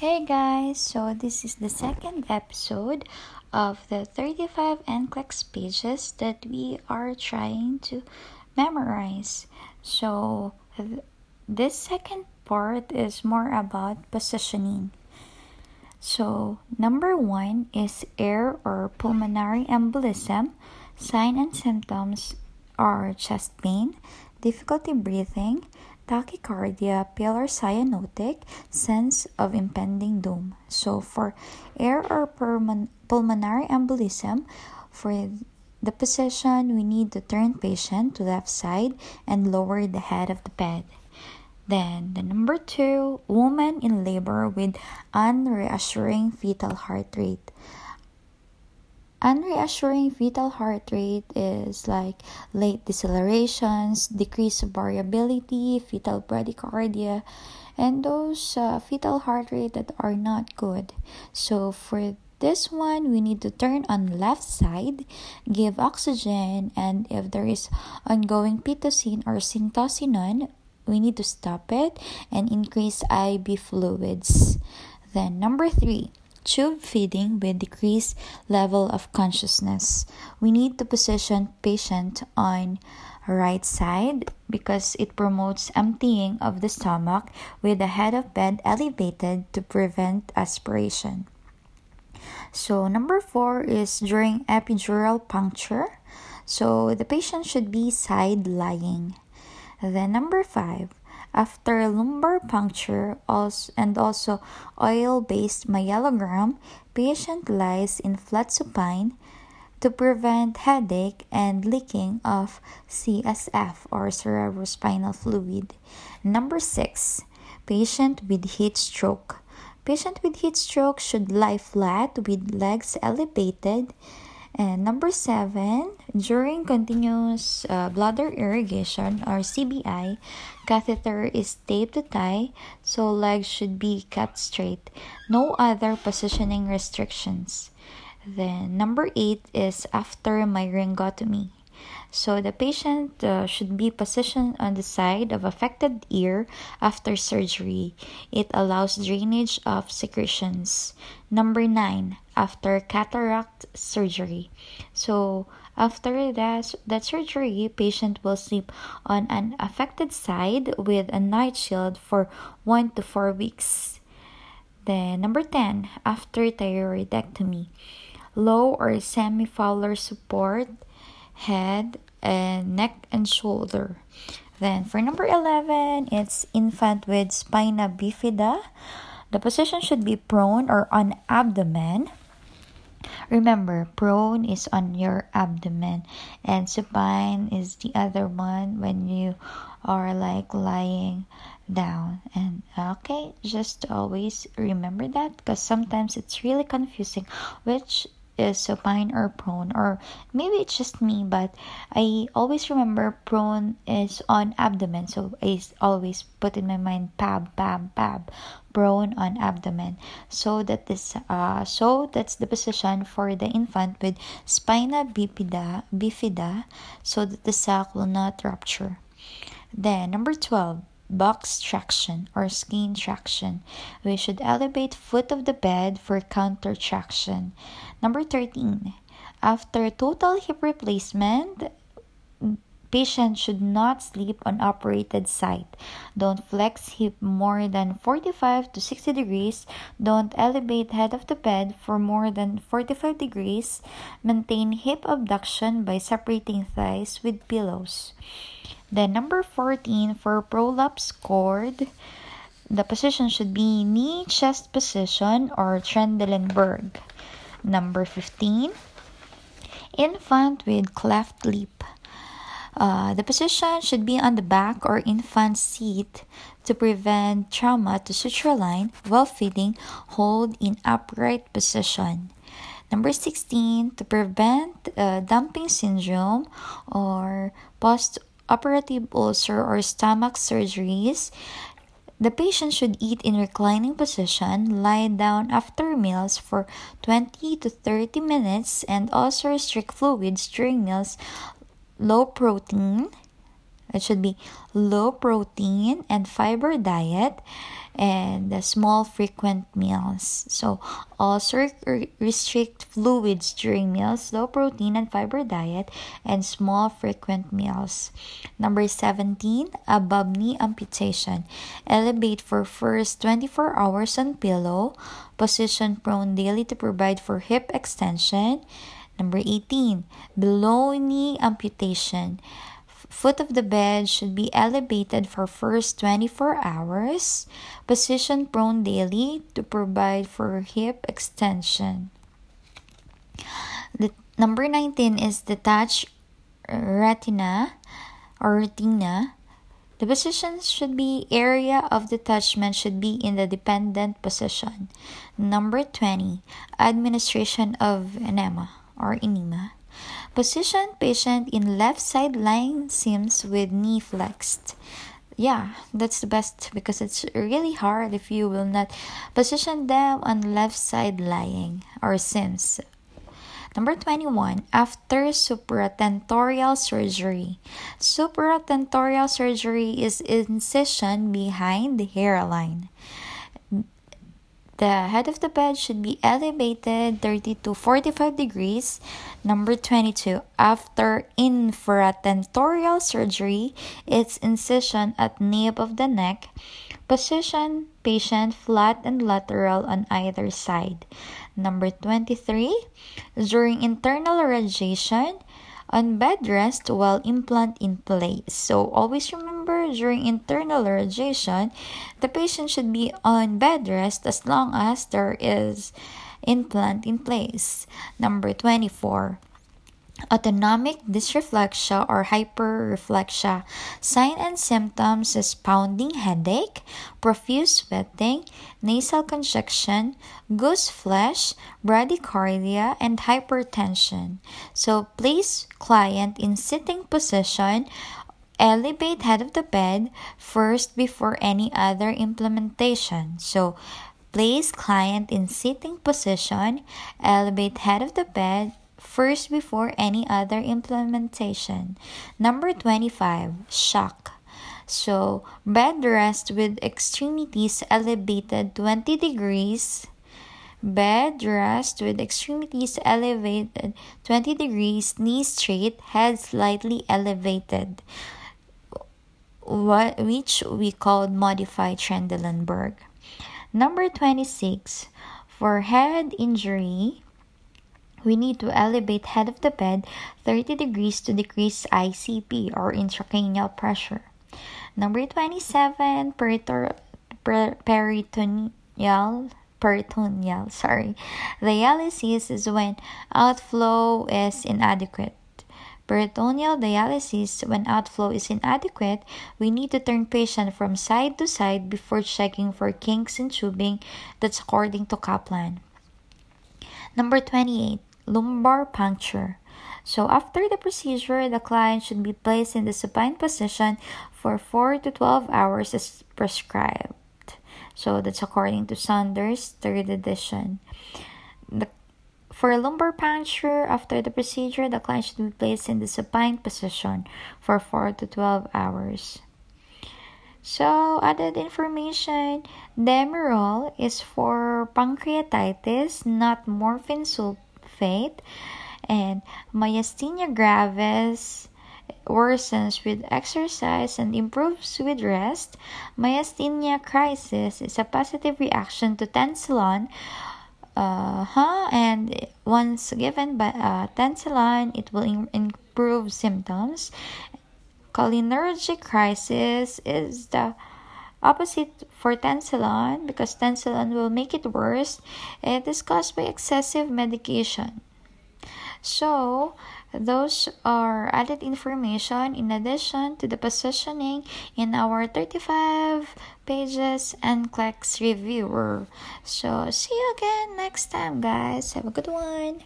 Hey guys, so this is the second episode of the 35 NCLEX pages that we are trying to memorize. So, th- this second part is more about positioning. So, number one is air or pulmonary embolism. Sign and symptoms are chest pain, difficulty breathing, tachycardia, pale cyanotic, sense of impending doom. So for air or pulmonary embolism, for the position, we need to turn patient to left side and lower the head of the bed. Then the number two, woman in labor with unreassuring fetal heart rate. Unreassuring fetal heart rate is like late decelerations, decreased variability, fetal bradycardia, and those uh, fetal heart rate that are not good. So for this one, we need to turn on left side, give oxygen, and if there is ongoing pitocin or syntocinon, we need to stop it and increase IV fluids. Then number three, tube feeding with decreased level of consciousness. We need to position patient on right side because it promotes emptying of the stomach with the head of bed elevated to prevent aspiration. So number 4 is during epidural puncture. So the patient should be side lying. Then number 5 after lumbar puncture and also oil-based myelogram, patient lies in flat supine to prevent headache and leaking of CSF or cerebrospinal fluid. Number 6. Patient with heat stroke. Patient with heat stroke should lie flat with legs elevated and number seven, during continuous uh, bladder irrigation or CBI, catheter is taped to tie, so legs should be kept straight. No other positioning restrictions. Then number eight is after myringotomy. So the patient uh, should be positioned on the side of affected ear after surgery. It allows drainage of secretions. Number 9, after cataract surgery. So after that, that surgery, patient will sleep on an affected side with a night shield for 1 to 4 weeks. Then number 10, after thyroidectomy. Low or semi-fowler support head, and neck and shoulder. Then for number 11, it's infant with spina bifida. The position should be prone or on abdomen. Remember, prone is on your abdomen and supine is the other one when you are like lying down. And okay, just always remember that because sometimes it's really confusing which is supine or prone, or maybe it's just me, but I always remember prone is on abdomen, so I always put in my mind pab, pab, pab, prone on abdomen. So that is uh so that's the position for the infant with spina bifida, bifida, so that the sac will not rupture. Then number twelve box traction or skin traction. We should elevate foot of the bed for counter traction. Number 13. After total hip replacement, patient should not sleep on operated side. Don't flex hip more than 45 to 60 degrees. Don't elevate head of the bed for more than 45 degrees. Maintain hip abduction by separating thighs with pillows. Then number 14 for prolapse cord, the position should be knee chest position or Trendelenburg. Number 15, infant with cleft lip. Uh, the position should be on the back or infant seat to prevent trauma to suture line while feeding. Hold in upright position. Number 16, to prevent uh, dumping syndrome or post operative ulcer or stomach surgeries, the patient should eat in reclining position, lie down after meals for 20 to 30 minutes, and also restrict fluids during meals. Low protein, it should be low protein and fiber diet, and the small frequent meals. So also restrict fluids during meals, low protein and fiber diet, and small frequent meals. Number 17, above knee amputation. Elevate for first 24 hours on pillow. Position prone daily to provide for hip extension. Number 18, below knee amputation. Foot of the bed should be elevated for first 24 hours. Position prone daily to provide for hip extension. The number 19 is detached retina or retina. The position should be area of detachment should be in the dependent position. Number 20, administration of enema or enema. Position patient in left side lying sims with knee flexed. Yeah, that's the best because it's really hard if you will not position them on left side lying or sims. Number 21, after supratentorial surgery. Supratentorial surgery is incision behind the hairline. The head of the bed should be elevated 30 to 45 degrees. Number 22. After infratentorial surgery, its incision at nape of the neck. Position patient flat and lateral on either side. Number 23. During internal radiation, on bed rest while implant in place. So always remember during internal irrigation, the patient should be on bed rest as long as there is implant in place. Number 24 Autonomic dysreflexia or hyperreflexia. Sign and symptoms is pounding headache, profuse sweating, nasal congestion, goose flesh, bradycardia, and hypertension. So place client in sitting position elevate head of the bed first before any other implementation. So place client in sitting position, elevate head of the bed first before any other implementation. Number 25, shock. So, bed rest with extremities elevated 20 degrees. Bed rest with extremities elevated 20 degrees, knees straight, head slightly elevated, what, which we called modified Trendelenburg. Number 26, for head injury, we need to elevate head of the bed 30 degrees to decrease ICP or intracranial pressure. Number 27, peritor- per- peritoneal peritoneal, sorry. Dialysis is when outflow is inadequate. Peritoneal dialysis, when outflow is inadequate, we need to turn patient from side to side before checking for kinks in tubing. That's according to Kaplan. Number 28 lumbar puncture. So after the procedure, the client should be placed in the supine position for 4 to 12 hours as prescribed. So that's according to Saunders, third edition. For lumbar puncture, after the procedure, the client should be placed in the supine position for 4 to 12 hours. So, added information Demerol is for pancreatitis, not morphine sulfate and myasthenia gravis worsens with exercise and improves with rest. Myasthenia crisis is a positive reaction to tensilon. Uh, huh, and once given by uh, tensilon, it will improve symptoms. Cholinergic crisis is the opposite for tensilon because tensilon will make it worse. It is caused by excessive medication. So, those are added information in addition to the positioning in our 35 pages NCLEX reviewer. So, see you again next time, guys. Have a good one.